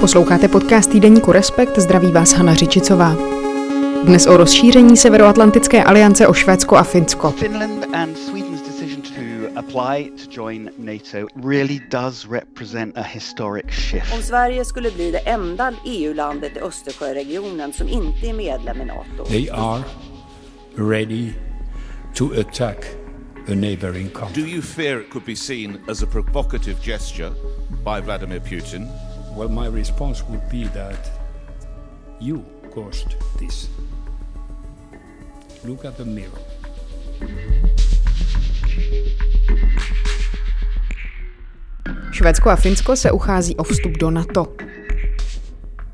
Posloucháte podcast týdeníku Respekt, zdraví vás Hana Řičicová. Dnes o rozšíření Severoatlantické aliance o Švédsko a Finsko. Finland apply to join NATO really does represent a historic shift. Om Sverige skulle bli det enda EU-landet i Östersjöregionen som inte är medlem i NATO. They are ready to attack a neighboring country. Do you fear it could be seen as a provocative gesture by Vladimir Putin? Well, my response would be that you caused this. Look at the mirror. Švédsko a Finsko se uchází o vstup do NATO.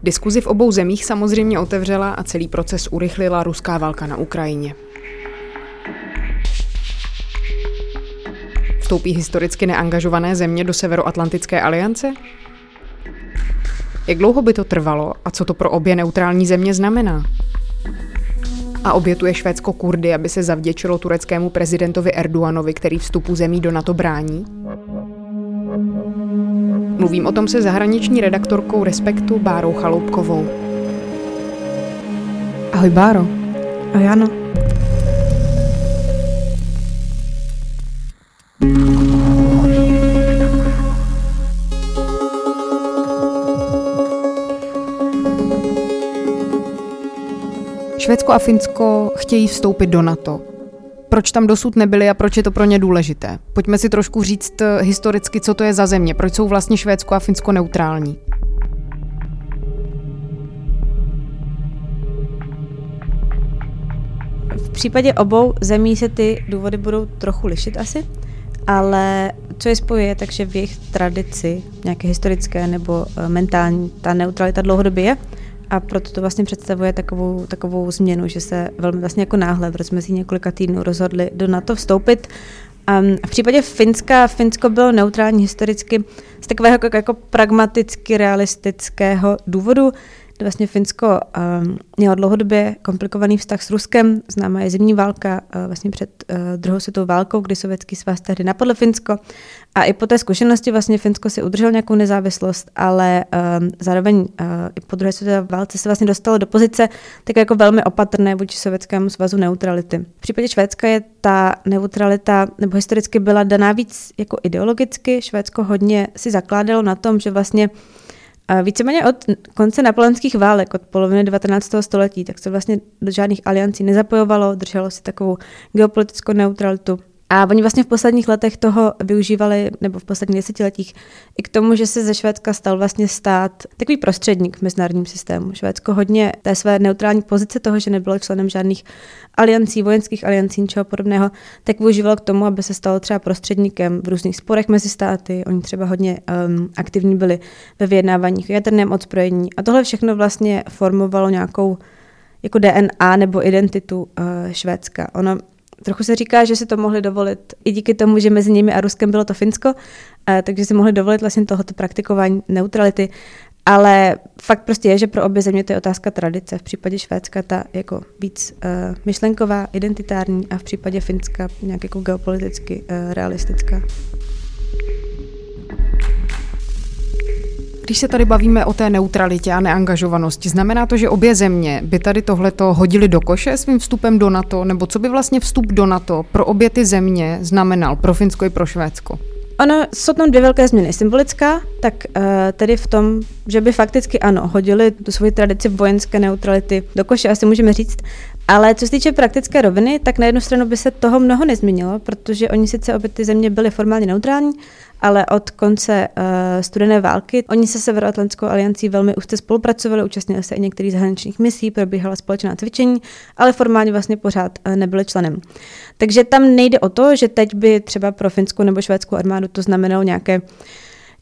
Diskuzi v obou zemích samozřejmě otevřela a celý proces urychlila ruská válka na Ukrajině. Vstoupí historicky neangažované země do Severoatlantické aliance? Jak dlouho by to trvalo a co to pro obě neutrální země znamená? A obětuje Švédsko Kurdy, aby se zavděčilo tureckému prezidentovi Erdoganovi, který vstupu zemí do NATO brání? Mluvím o tom se zahraniční redaktorkou Respektu Bárou Chaloupkovou. Ahoj Báro. Ahoj Jano. Švédsko a Finsko chtějí vstoupit do NATO. Proč tam dosud nebyli a proč je to pro ně důležité? Pojďme si trošku říct eh, historicky, co to je za země. Proč jsou vlastně Švédsko a Finsko neutrální? V případě obou zemí se ty důvody budou trochu lišit asi, ale co je spojuje, takže v jejich tradici, nějaké historické nebo eh, mentální, ta neutralita dlouhodobě je a proto to vlastně představuje takovou, takovou změnu, že se velmi vlastně jako náhle v rozmezí několika týdnů rozhodli do NATO vstoupit. A v případě Finska, Finsko bylo neutrální historicky z takového jako, jako pragmaticky realistického důvodu, Vlastně Finsko uh, mělo dlouhodobě komplikovaný vztah s Ruskem, známá je zimní válka uh, vlastně před uh, druhou světovou válkou, kdy sovětský svaz tehdy napadl Finsko a i po té zkušenosti vlastně Finsko si udržel nějakou nezávislost, ale uh, zároveň uh, i po druhé světové válce se vlastně dostalo do pozice tak jako velmi opatrné vůči sovětskému svazu neutrality. V případě Švédska je ta neutralita, nebo historicky byla daná víc jako ideologicky. Švédsko hodně si zakládalo na tom, že vlastně Víceméně od konce napoleonských válek, od poloviny 19. století, tak se vlastně do žádných aliancí nezapojovalo, drželo si takovou geopolitickou neutralitu. A oni vlastně v posledních letech toho využívali, nebo v posledních desetiletích, i k tomu, že se ze Švédska stal vlastně stát takový prostředník v mezinárodním systému. Švédsko hodně té své neutrální pozice toho, že nebylo členem žádných aliancí, vojenských aliancí, ničeho podobného, tak využívalo k tomu, aby se stalo třeba prostředníkem v různých sporech mezi státy. Oni třeba hodně um, aktivní byli ve vyjednáváních o jaderném odzbrojení. A tohle všechno vlastně formovalo nějakou jako DNA nebo identitu uh, Švédska. Ono trochu se říká, že si to mohli dovolit i díky tomu, že mezi nimi a Ruskem bylo to Finsko, eh, takže si mohli dovolit vlastně tohoto praktikování neutrality. Ale fakt prostě je, že pro obě země to je otázka tradice. V případě Švédska ta jako víc uh, myšlenková, identitární a v případě Finska nějak jako geopoliticky uh, realistická. Když se tady bavíme o té neutralitě a neangažovanosti, znamená to, že obě země by tady tohleto hodili do koše svým vstupem do NATO, nebo co by vlastně vstup do NATO pro obě ty země znamenal, pro Finsko i pro Švédsko? Ono, jsou tam dvě velké změny. Symbolická, tak uh, tedy v tom, že by fakticky ano, hodili tu svoji tradici vojenské neutrality do koše, asi můžeme říct. Ale co se týče praktické roviny, tak na jednu stranu by se toho mnoho nezměnilo, protože oni sice obě ty země byly formálně neutrální, ale od konce uh, studené války oni se Severoatlantickou aliancí velmi úzce spolupracovali, účastnili se i některých zahraničních misí, probíhala společná cvičení, ale formálně vlastně pořád uh, nebyli členem. Takže tam nejde o to, že teď by třeba pro finskou nebo švédskou armádu to znamenalo nějaké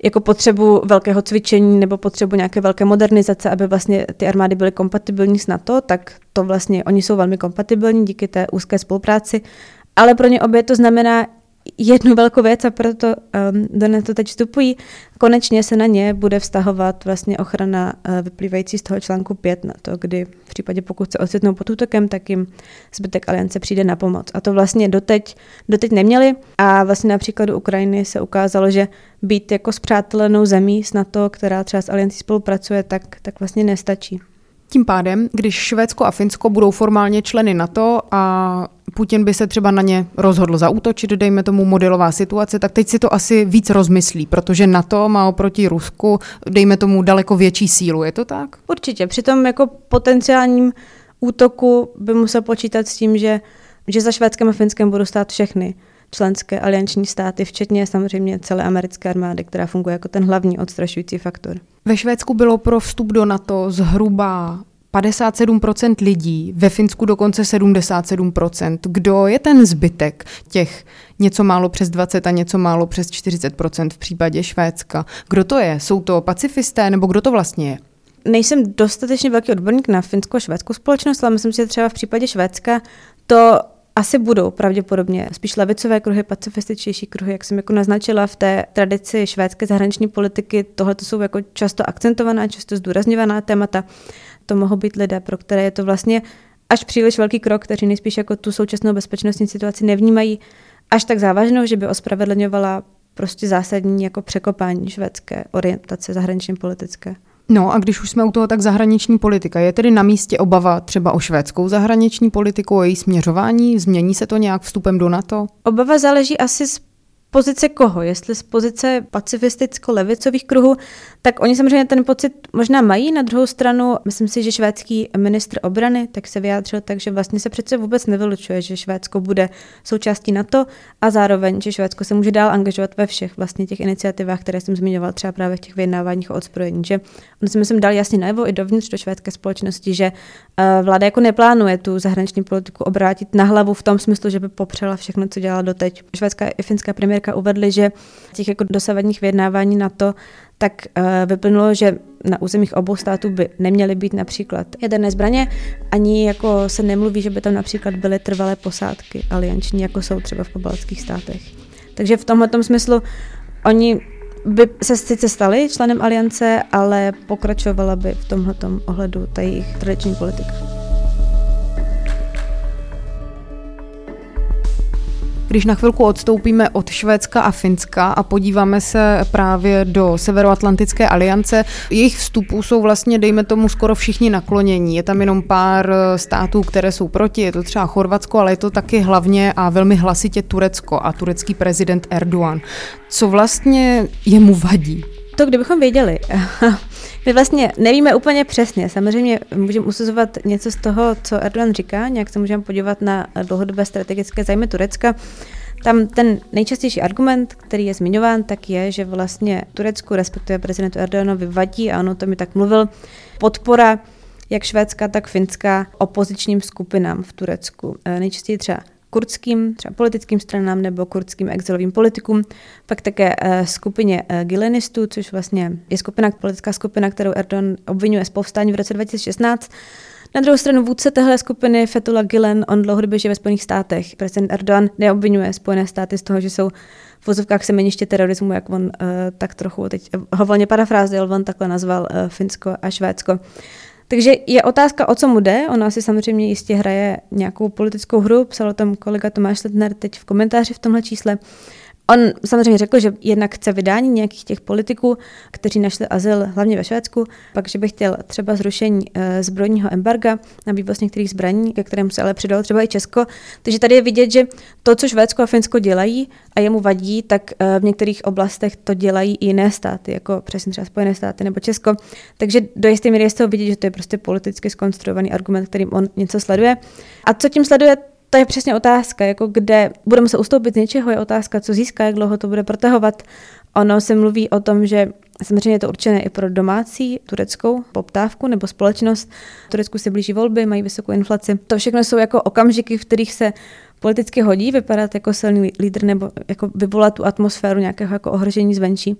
jako potřebu velkého cvičení nebo potřebu nějaké velké modernizace, aby vlastně ty armády byly kompatibilní s NATO, tak to vlastně oni jsou velmi kompatibilní díky té úzké spolupráci, ale pro ně obě to znamená jednu velkou věc a proto um, do NATO teď vstupují. Konečně se na ně bude vztahovat vlastně ochrana uh, vyplývající z toho článku 5 na to, kdy v případě pokud se ocitnou pod útokem, tak jim zbytek aliance přijde na pomoc. A to vlastně doteď, doteď neměli a vlastně na příkladu Ukrajiny se ukázalo, že být jako spřátelenou zemí s NATO, která třeba s aliancí spolupracuje, tak, tak vlastně nestačí. Tím pádem, když Švédsko a Finsko budou formálně členy NATO a Putin by se třeba na ně rozhodl zaútočit, dejme tomu modelová situace, tak teď si to asi víc rozmyslí, protože NATO má oproti Rusku, dejme tomu, daleko větší sílu. Je to tak? Určitě. Přitom jako potenciálním útoku by musel počítat s tím, že, že za Švédskem a Finskem budou stát všechny členské alianční státy, včetně samozřejmě celé americké armády, která funguje jako ten hlavní odstrašující faktor. Ve Švédsku bylo pro vstup do NATO zhruba 57% lidí, ve Finsku dokonce 77%. Kdo je ten zbytek těch něco málo přes 20 a něco málo přes 40% v případě Švédska? Kdo to je? Jsou to pacifisté nebo kdo to vlastně je? Nejsem dostatečně velký odborník na finsko-švédskou společnost, ale myslím si, že třeba v případě Švédska to asi budou pravděpodobně spíš levicové kruhy, pacifističtější kruhy, jak jsem jako naznačila v té tradici švédské zahraniční politiky. Tohle to jsou jako často akcentovaná, často zdůrazňovaná témata. To mohou být lidé, pro které je to vlastně až příliš velký krok, kteří nejspíš jako tu současnou bezpečnostní situaci nevnímají až tak závažnou, že by ospravedlňovala prostě zásadní jako překopání švédské orientace zahraničně politické. No a když už jsme u toho, tak zahraniční politika. Je tedy na místě obava třeba o švédskou zahraniční politiku, o její směřování? Změní se to nějak vstupem do NATO? Obava záleží asi z pozice koho? Jestli z pozice pacifisticko-levicových kruhů, tak oni samozřejmě ten pocit možná mají. Na druhou stranu, myslím si, že švédský ministr obrany tak se vyjádřil tak, že vlastně se přece vůbec nevylučuje, že Švédsko bude součástí NATO a zároveň, že Švédsko se může dál angažovat ve všech vlastně těch iniciativách, které jsem zmiňoval třeba právě v těch vyjednáváních o odzbrojení. Že on si myslím dal jasně najevo i dovnitř do švédské společnosti, že uh, vláda jako neplánuje tu zahraniční politiku obrátit na hlavu v tom smyslu, že by popřela všechno, co dělala doteď. Švédská i finská premiérka uvedly, že těch jako dosavadních vyjednávání na to tak uh, vyplynulo, že na územích obou států by neměly být například jaderné zbraně, ani jako se nemluví, že by tam například byly trvalé posádky alianční, jako jsou třeba v pobaltských státech. Takže v tomhle smyslu oni by se sice stali členem aliance, ale pokračovala by v tomhle ohledu ta jejich tradiční politika. Když na chvilku odstoupíme od Švédska a Finska a podíváme se právě do Severoatlantické aliance, jejich vstupů jsou vlastně, dejme tomu, skoro všichni naklonění. Je tam jenom pár států, které jsou proti, je to třeba Chorvatsko, ale je to taky hlavně a velmi hlasitě Turecko a turecký prezident Erdogan. Co vlastně jemu vadí? To, kdybychom věděli. My vlastně nevíme úplně přesně. Samozřejmě můžeme usuzovat něco z toho, co Erdogan říká, nějak se můžeme podívat na dlouhodobé strategické zájmy Turecka. Tam ten nejčastější argument, který je zmiňován, tak je, že vlastně Turecku, respektive prezidentu Erdoganovi vadí, a ono to mi tak mluvil, podpora jak švédská, tak finská opozičním skupinám v Turecku. E, nejčastěji třeba kurdským třeba politickým stranám nebo kurdským exilovým politikům, pak také uh, skupině uh, Gilenistů, což vlastně je skupina, politická skupina, kterou Erdogan obvinuje z povstání v roce 2016. Na druhou stranu vůdce téhle skupiny Fethullah Gilen, on dlouhodobě žije ve Spojených státech. Prezident Erdogan neobvinuje Spojené státy z toho, že jsou v vozovkách semeniště terorismu, jak on uh, tak trochu teď ho volně parafrázil, on takhle nazval uh, Finsko a Švédsko. Takže je otázka, o co mu jde. Ona si samozřejmě jistě hraje nějakou politickou hru, psal o tom kolega Tomáš Ledner teď v komentáři v tomhle čísle. On samozřejmě řekl, že jednak chce vydání nějakých těch politiků, kteří našli azyl hlavně ve Švédsku, pak, že by chtěl třeba zrušení e, zbrojního embarga na vývoz některých zbraní, ke kterému se ale přidalo třeba i Česko. Takže tady je vidět, že to, co Švédsko a Finsko dělají a jemu vadí, tak e, v některých oblastech to dělají i jiné státy, jako přesně třeba Spojené státy nebo Česko. Takže do jisté míry je z toho vidět, že to je prostě politicky skonstruovaný argument, kterým on něco sleduje. A co tím sleduje, to je přesně otázka, jako kde budeme se ustoupit z něčeho, je otázka, co získá, jak dlouho to bude protahovat. Ono se mluví o tom, že samozřejmě je to určené i pro domácí tureckou poptávku nebo společnost. V Turecku se blíží volby, mají vysokou inflaci. To všechno jsou jako okamžiky, v kterých se politicky hodí vypadat jako silný lídr nebo jako vyvolat tu atmosféru nějakého jako ohrožení zvenčí.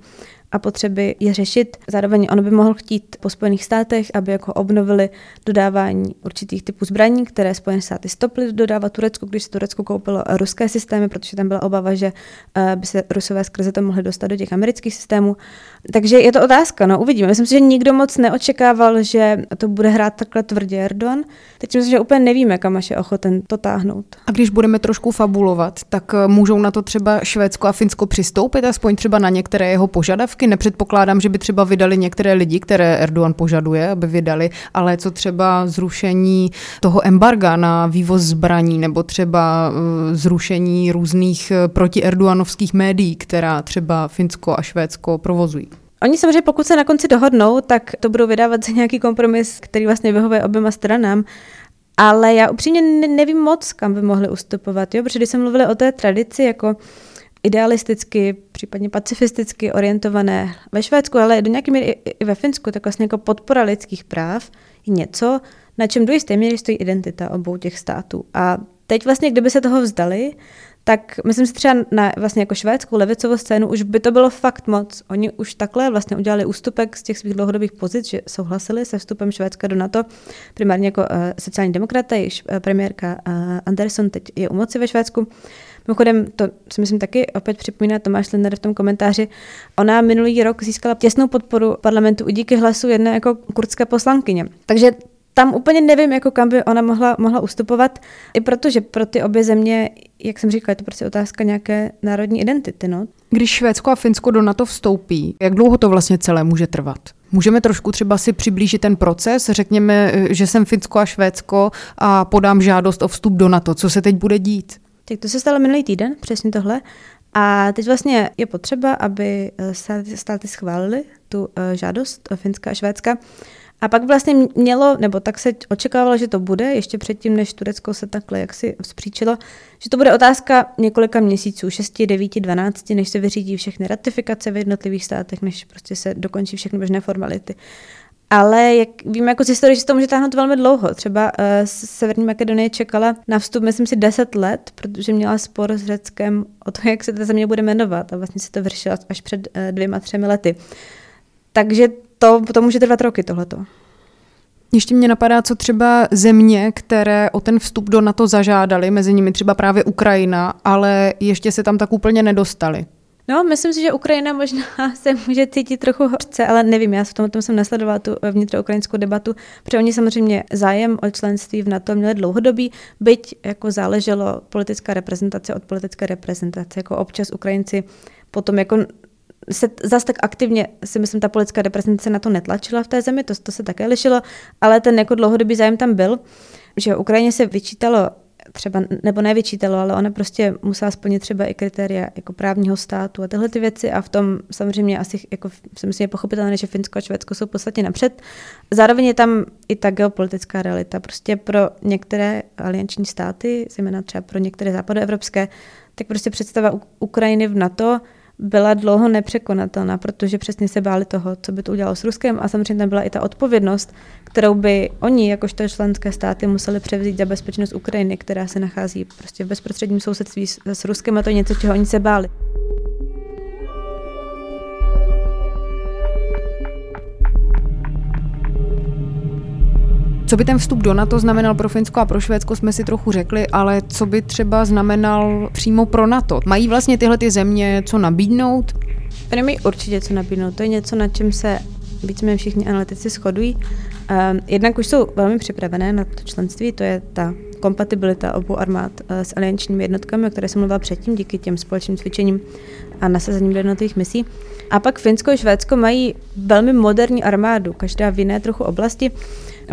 A potřeby je řešit. Zároveň on by mohl chtít po Spojených státech, aby jako obnovili dodávání určitých typů zbraní, které Spojené státy stoply dodávat Turecku, když se Turecko koupilo ruské systémy, protože tam byla obava, že eh, by se Rusové skrze to mohli dostat do těch amerických systémů. Takže je to otázka, no uvidíme. Myslím si, že nikdo moc neočekával, že to bude hrát takhle tvrdě Erdogan. Teď myslím, že úplně nevíme, kam až je ochoten to táhnout. A když budeme trošku fabulovat, tak eh, můžou na to třeba Švédsko a Finsko přistoupit, aspoň třeba na některé jeho požadavky. Nepředpokládám, že by třeba vydali některé lidi, které Erdogan požaduje, aby vydali, ale co třeba zrušení toho embarga na vývoz zbraní nebo třeba eh, zrušení různých eh, protierdoganovských médií, která třeba Finsko a Švédsko provozují. Oni samozřejmě, pokud se na konci dohodnou, tak to budou vydávat za nějaký kompromis, který vlastně vyhovuje oběma stranám. Ale já upřímně nevím moc, kam by mohli ustupovat, jo? protože když jsme mluvili o té tradici jako idealisticky, případně pacifisticky orientované ve Švédsku, ale do nějaké míry i ve Finsku, tak vlastně jako podpora lidských práv je něco, na čem do jisté míry stojí identita obou těch států. A teď vlastně, kdyby se toho vzdali, tak myslím si třeba na vlastně jako švédskou levicovou scénu už by to bylo fakt moc. Oni už takhle vlastně udělali ústupek z těch svých dlouhodobých pozic, že souhlasili se vstupem Švédska do NATO, primárně jako uh, sociální demokrata, již uh, premiérka uh, Anderson teď je u moci ve Švédsku. Mimochodem, to si myslím taky opět připomíná Tomáš Linder v tom komentáři. Ona minulý rok získala těsnou podporu parlamentu i díky hlasu jedné jako kurdské poslankyně. Takže tam úplně nevím, jako kam by ona mohla, mohla ustupovat, i protože pro ty obě země, jak jsem říkala, je to prostě otázka nějaké národní identity. No. Když Švédsko a Finsko do NATO vstoupí, jak dlouho to vlastně celé může trvat? Můžeme trošku třeba si přiblížit ten proces, řekněme, že jsem Finsko a Švédsko a podám žádost o vstup do NATO. Co se teď bude dít? Tak to se stalo minulý týden, přesně tohle. A teď vlastně je potřeba, aby státy, státy schválili tu eh, žádost Finska a Švédska. A pak vlastně mělo, nebo tak se očekávalo, že to bude, ještě předtím, než Turecko se takhle jaksi vzpříčilo, že to bude otázka několika měsíců, 6, 9, 12, než se vyřídí všechny ratifikace v jednotlivých státech, než prostě se dokončí všechny běžné formality. Ale jak víme jako z historie, že to může táhnout velmi dlouho. Třeba uh, Severní Makedonie čekala na vstup, myslím si, 10 let, protože měla spor s Řeckem o to, jak se ta země bude jmenovat. A vlastně se to vyřešilo až před uh, dvěma, třemi lety. Takže to, to může trvat roky tohleto. Ještě mě napadá, co třeba země, které o ten vstup do NATO zažádali, mezi nimi třeba právě Ukrajina, ale ještě se tam tak úplně nedostali. No, myslím si, že Ukrajina možná se může cítit trochu hořce, ale nevím, já v tom, tom jsem nesledovala tu vnitroukrajinskou debatu, protože oni samozřejmě zájem o členství v NATO měli dlouhodobý, byť jako záleželo politická reprezentace od politické reprezentace, jako občas Ukrajinci potom jako se zase tak aktivně si myslím, ta politická reprezentace na to netlačila v té zemi, to, to se také lišilo, ale ten jako dlouhodobý zájem tam byl, že Ukrajině se vyčítalo třeba, nebo nevyčítalo, ale ona prostě musela splnit třeba i kritéria jako právního státu a tyhle ty věci a v tom samozřejmě asi jako, si myslím, je pochopitelné, že Finsko a Švédsko jsou v podstatě napřed. Zároveň je tam i ta geopolitická realita. Prostě pro některé alianční státy, zejména třeba pro některé západoevropské, tak prostě představa Ukrajiny v NATO byla dlouho nepřekonatelná, protože přesně se báli toho, co by to udělalo s Ruskem a samozřejmě tam byla i ta odpovědnost, kterou by oni, jakožto členské státy, museli převzít za bezpečnost Ukrajiny, která se nachází prostě v bezprostředním sousedství s, Ruskem a to je něco, čeho oni se báli. Co by ten vstup do NATO znamenal pro Finsko a pro Švédsko, jsme si trochu řekli, ale co by třeba znamenal přímo pro NATO? Mají vlastně tyhle ty země co nabídnout? Oni určitě co nabídnout. To je něco, na čem se víceméně všichni analytici shodují. Um, jednak už jsou velmi připravené na to členství, to je ta kompatibilita obou armád uh, s aliančními jednotkami, o které jsem mluvila předtím, díky těm společným cvičením a nasazením do jednotlivých misí. A pak Finsko a Švédsko mají velmi moderní armádu, každá v jiné trochu oblasti.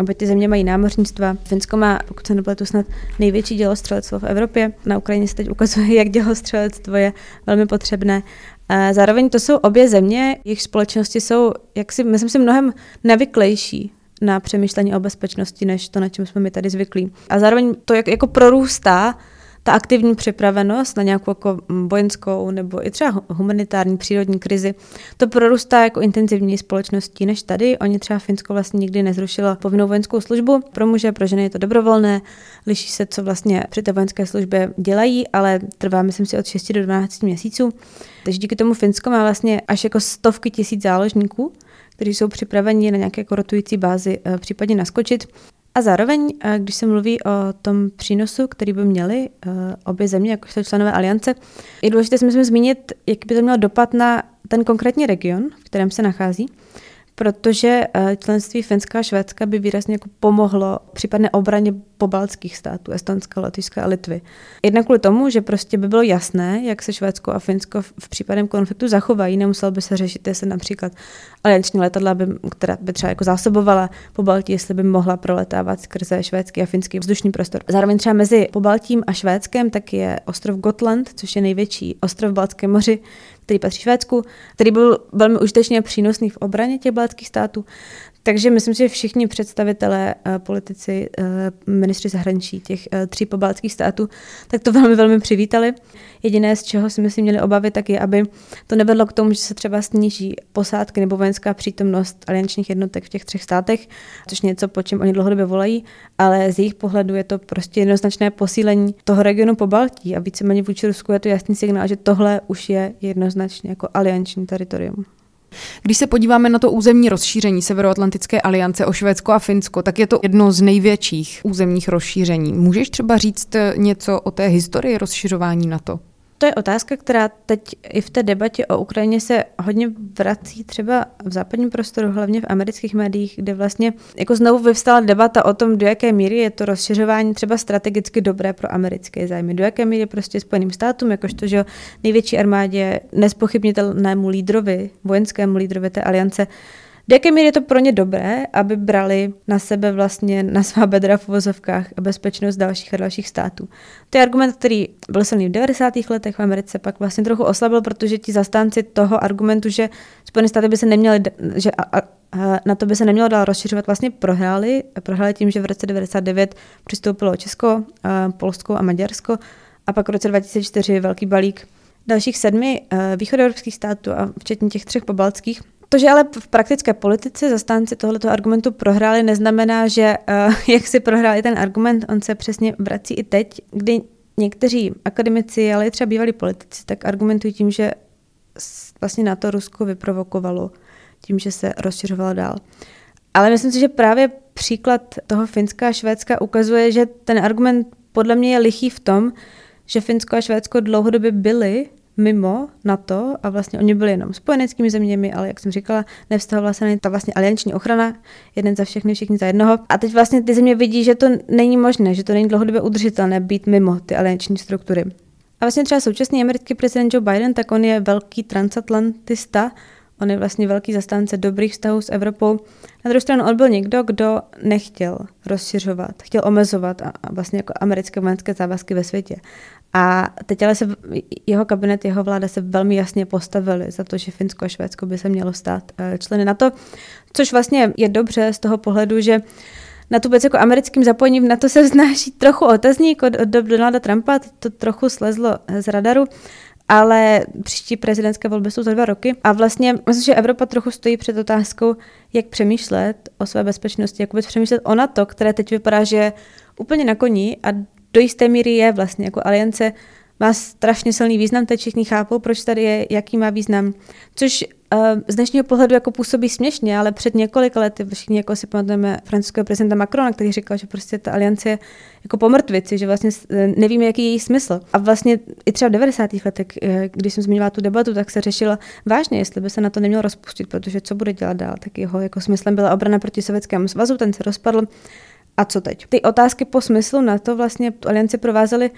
Obě ty země mají námořnictva. Finsko má, pokud se nepletu, snad největší dělostřelectvo v Evropě. Na Ukrajině se teď ukazuje, jak dělostřelectvo je velmi potřebné. A zároveň to jsou obě země, jejich společnosti jsou, jak si, myslím si, mnohem nevyklejší na přemýšlení o bezpečnosti, než to, na čem jsme my tady zvyklí. A zároveň to jak, jako prorůstá ta aktivní připravenost na nějakou jako vojenskou nebo i třeba humanitární přírodní krizi, to prorůstá jako intenzivní společností než tady. Oni třeba Finsko vlastně nikdy nezrušilo povinnou vojenskou službu. Pro muže, pro ženy je to dobrovolné, liší se, co vlastně při té vojenské službě dělají, ale trvá, myslím si, od 6 do 12 měsíců. Takže díky tomu Finsko má vlastně až jako stovky tisíc záložníků, kteří jsou připraveni na nějaké jako rotující bázi eh, případně naskočit. A zároveň, eh, když se mluví o tom přínosu, který by měli eh, obě země, jakožto členové aliance, je důležité si myslím zmínit, jak by to mělo dopad na ten konkrétní region, v kterém se nachází protože eh, členství Finska a Švédska by výrazně jako pomohlo případné obraně pobaltských států, Estonska, Lotyšska a Litvy. Jednak kvůli tomu, že prostě by bylo jasné, jak se Švédsko a Finsko v případném konfliktu zachovají, nemusel by se řešit, jestli například alianční letadla, by, která by třeba jako zásobovala po Baltí, jestli by mohla proletávat skrze švédský a finský vzdušný prostor. Zároveň třeba mezi Pobaltím a Švédskem tak je ostrov Gotland, což je největší ostrov v Baltském moři, který patří Švédsku, který byl velmi užitečně přínosný v obraně těch baltských států. Takže myslím si, že všichni představitelé, eh, politici, eh, ministři zahraničí těch eh, tří pobaltských států, tak to velmi, velmi přivítali. Jediné, z čeho si myslím měli obavy, tak je, aby to nevedlo k tomu, že se třeba sníží posádky nebo vojenská přítomnost aliančních jednotek v těch třech státech, což je něco, po čem oni dlouhodobě volají, ale z jejich pohledu je to prostě jednoznačné posílení toho regionu po Baltí a víceméně vůči Rusku je to jasný signál, že tohle už je jednoznačně jako alianční teritorium. Když se podíváme na to územní rozšíření Severoatlantické aliance o Švédsko a Finsko, tak je to jedno z největších územních rozšíření. Můžeš třeba říct něco o té historii rozšiřování NATO? To je otázka, která teď i v té debatě o Ukrajině se hodně vrací třeba v západním prostoru, hlavně v amerických médiích, kde vlastně jako znovu vyvstala debata o tom, do jaké míry je to rozšiřování třeba strategicky dobré pro americké zájmy, do jaké míry prostě Spojeným státům, jakožto, že největší armádě, nespochybnitelnému lídrovi, vojenskému lídrovi té aliance, do jaké míry je to pro ně dobré, aby brali na sebe vlastně na svá bedra v uvozovkách bezpečnost dalších a dalších států. To je argument, který byl silný v 90. letech v Americe, pak vlastně trochu oslabil, protože ti zastánci toho argumentu, že Spojené státy by se neměly, že a, a, na to by se nemělo dál rozšiřovat, vlastně prohráli. Prohráli tím, že v roce 99 přistoupilo Česko, Polsko a Maďarsko a pak v roce 2004 velký balík dalších sedmi východoevropských států a včetně těch třech pobaltských to, že ale v praktické politice zastánci tohoto argumentu prohráli, neznamená, že uh, jak si prohráli ten argument, on se přesně vrací i teď, kdy někteří akademici, ale i třeba bývalí politici, tak argumentují tím, že vlastně na to Rusko vyprovokovalo tím, že se rozšiřovalo dál. Ale myslím si, že právě příklad toho Finska a Švédska ukazuje, že ten argument podle mě je lichý v tom, že Finsko a Švédsko dlouhodobě byly mimo NATO a vlastně oni byli jenom spojeneckými zeměmi, ale jak jsem říkala, nevztahovala se na ta vlastně alianční ochrana, jeden za všechny, všichni za jednoho. A teď vlastně ty země vidí, že to není možné, že to není dlouhodobě udržitelné být mimo ty alianční struktury. A vlastně třeba současný americký prezident Joe Biden, tak on je velký transatlantista, on je vlastně velký zastánce dobrých vztahů s Evropou. Na druhou stranu on byl někdo, kdo nechtěl rozšiřovat, chtěl omezovat a, a vlastně jako americké vojenské závazky ve světě. A teď ale se jeho kabinet, jeho vláda se velmi jasně postavili za to, že Finsko a Švédsko by se mělo stát eh, členy NATO, což vlastně je dobře z toho pohledu, že na tu věc jako americkým zapojením na to se vznáší trochu otazník od, od Donalda Trumpa, to trochu slezlo z radaru, ale příští prezidentské volby jsou za dva roky. A vlastně myslím, že Evropa trochu stojí před otázkou, jak přemýšlet o své bezpečnosti, jak vůbec přemýšlet o NATO, které teď vypadá, že je úplně na koni a do jisté míry je vlastně jako aliance má strašně silný význam, teď všichni chápou, proč tady je, jaký má význam. Což uh, z dnešního pohledu jako působí směšně, ale před několika lety všichni jako si pamatujeme francouzského prezidenta Macrona, který říkal, že prostě ta aliance je jako po mrtvici, že vlastně eh, nevíme, jaký je její smysl. A vlastně i třeba v 90. letech, eh, když jsem zmiňovala tu debatu, tak se řešila vážně, jestli by se na to nemělo rozpustit, protože co bude dělat dál, tak jeho jako smyslem byla obrana proti Sovětskému svazu, ten se rozpadl a co teď? Ty otázky po smyslu na to vlastně alianci provázely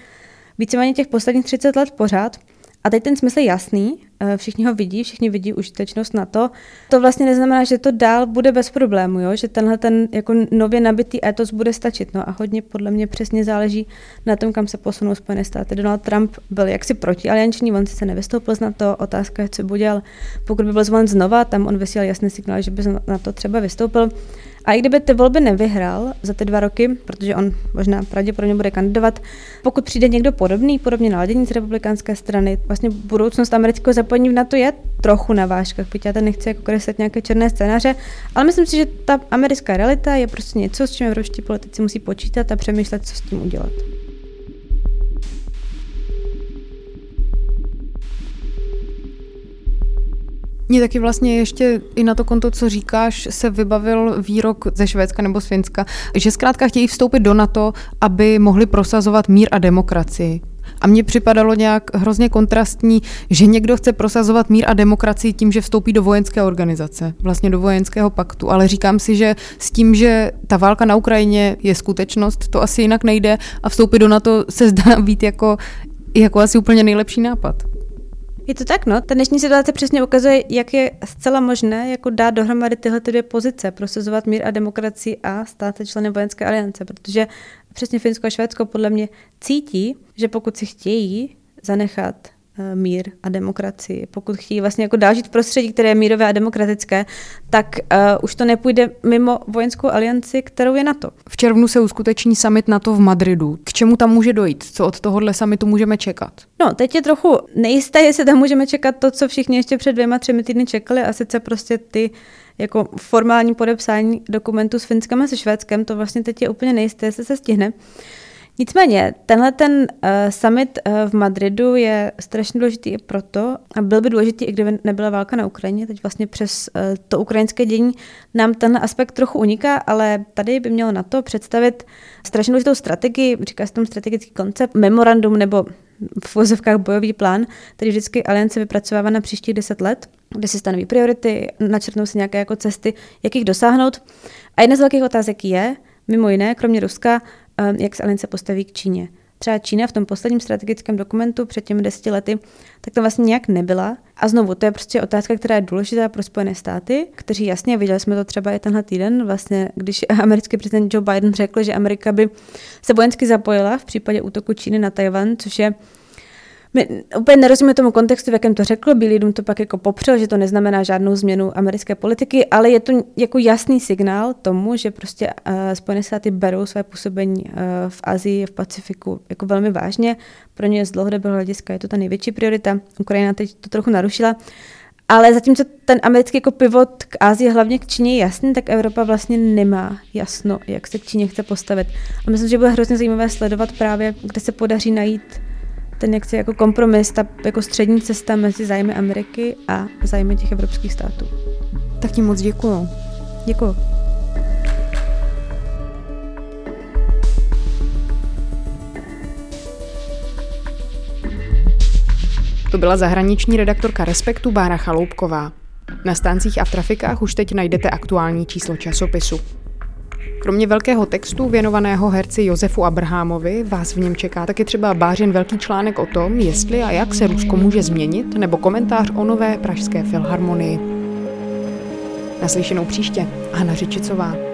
víceméně těch posledních 30 let pořád. A teď ten smysl je jasný, eh, všichni ho vidí, všichni vidí užitečnost na to. To vlastně neznamená, že to dál bude bez problému, jo? že tenhle ten jako nově nabitý etos bude stačit. No a hodně podle mě přesně záleží na tom, kam se posunou Spojené státy. Donald Trump byl jaksi alianční, on se nevystoupil z NATO, otázka je, co bude, ale pokud by byl zvolen znova, tam on vysílal jasný signál, že by na to třeba vystoupil. A i kdyby ty volby nevyhrál za ty dva roky, protože on možná pravděpodobně bude kandidovat, pokud přijde někdo podobný, podobně naladění z republikánské strany, vlastně budoucnost amerického zapojení v NATO je trochu na vážkách, byť já to nechci jako kreslit nějaké černé scénáře, ale myslím si, že ta americká realita je prostě něco, s čím evropští politici musí počítat a přemýšlet, co s tím udělat. Mně taky vlastně ještě i na to konto, co říkáš, se vybavil výrok ze Švédska nebo z Finska, že zkrátka chtějí vstoupit do NATO, aby mohli prosazovat mír a demokracii. A mně připadalo nějak hrozně kontrastní, že někdo chce prosazovat mír a demokracii tím, že vstoupí do vojenské organizace, vlastně do vojenského paktu. Ale říkám si, že s tím, že ta válka na Ukrajině je skutečnost, to asi jinak nejde a vstoupit do NATO se zdá být jako, jako asi úplně nejlepší nápad. Je to tak, no. Ta dnešní situace přesně ukazuje, jak je zcela možné jako dát dohromady tyhle dvě pozice, prosazovat mír a demokracii a stát se členem vojenské aliance, protože přesně Finsko a Švédsko podle mě cítí, že pokud si chtějí zanechat mír a demokracii. Pokud chtějí vlastně jako dál žít v prostředí, které je mírové a demokratické, tak uh, už to nepůjde mimo vojenskou alianci, kterou je NATO. V červnu se uskuteční summit NATO v Madridu. K čemu tam může dojít? Co od tohohle summitu můžeme čekat? No, teď je trochu nejisté, jestli tam můžeme čekat to, co všichni ještě před dvěma, třemi týdny čekali, a sice prostě ty jako formální podepsání dokumentu s Finskem a se Švédskem, to vlastně teď je úplně nejisté, jestli se stihne. Uh, Nicméně, tenhle ten uh, summit uh, v Madridu je strašně důležitý i proto, a byl by důležitý, i kdyby nebyla válka na Ukrajině, teď vlastně přes uh, to ukrajinské dění nám ten aspekt trochu uniká, ale tady by mělo na to představit strašně důležitou strategii, říká se tomu strategický koncept, memorandum nebo v vozovkách bojový plán, který vždycky aliance vypracovává na příštích deset let, kde si stanoví priority, načrtnou si nějaké jako cesty, jak jich dosáhnout. A jedna z velkých otázek je, mimo jiné, kromě Ruska, jak se Aliance postaví k Číně. Třeba Čína v tom posledním strategickém dokumentu před těmi deseti lety, tak to vlastně nějak nebyla. A znovu, to je prostě otázka, která je důležitá pro Spojené státy, kteří jasně, viděli jsme to třeba i tenhle týden, vlastně, když americký prezident Joe Biden řekl, že Amerika by se vojensky zapojila v případě útoku Číny na Tajvan, což je my úplně nerozumíme tomu kontextu, v jakém to řekl, Bílý to pak jako popřel, že to neznamená žádnou změnu americké politiky, ale je to jako jasný signál tomu, že prostě uh, Spojené státy berou své působení uh, v Azii, v Pacifiku jako velmi vážně. Pro ně z dlouhodobého hlediska je to ta největší priorita. Ukrajina teď to trochu narušila. Ale zatímco ten americký jako pivot k Ázii, hlavně k Číně je jasný, tak Evropa vlastně nemá jasno, jak se k Číně chce postavit. A myslím, že bude hrozně zajímavé sledovat právě, kde se podaří najít ten jaksi jako kompromis, ta jako střední cesta mezi zájmy Ameriky a zájmy těch evropských států. Tak ti moc děkuju. Děkuju. To byla zahraniční redaktorka Respektu Bára Chaloupková. Na stáncích a v trafikách už teď najdete aktuální číslo časopisu. Kromě velkého textu věnovaného herci Josefu Abrahamovi vás v něm čeká taky třeba bářin velký článek o tom, jestli a jak se Rusko může změnit, nebo komentář o nové pražské filharmonii. Naslyšenou příště. Hana Řičicová.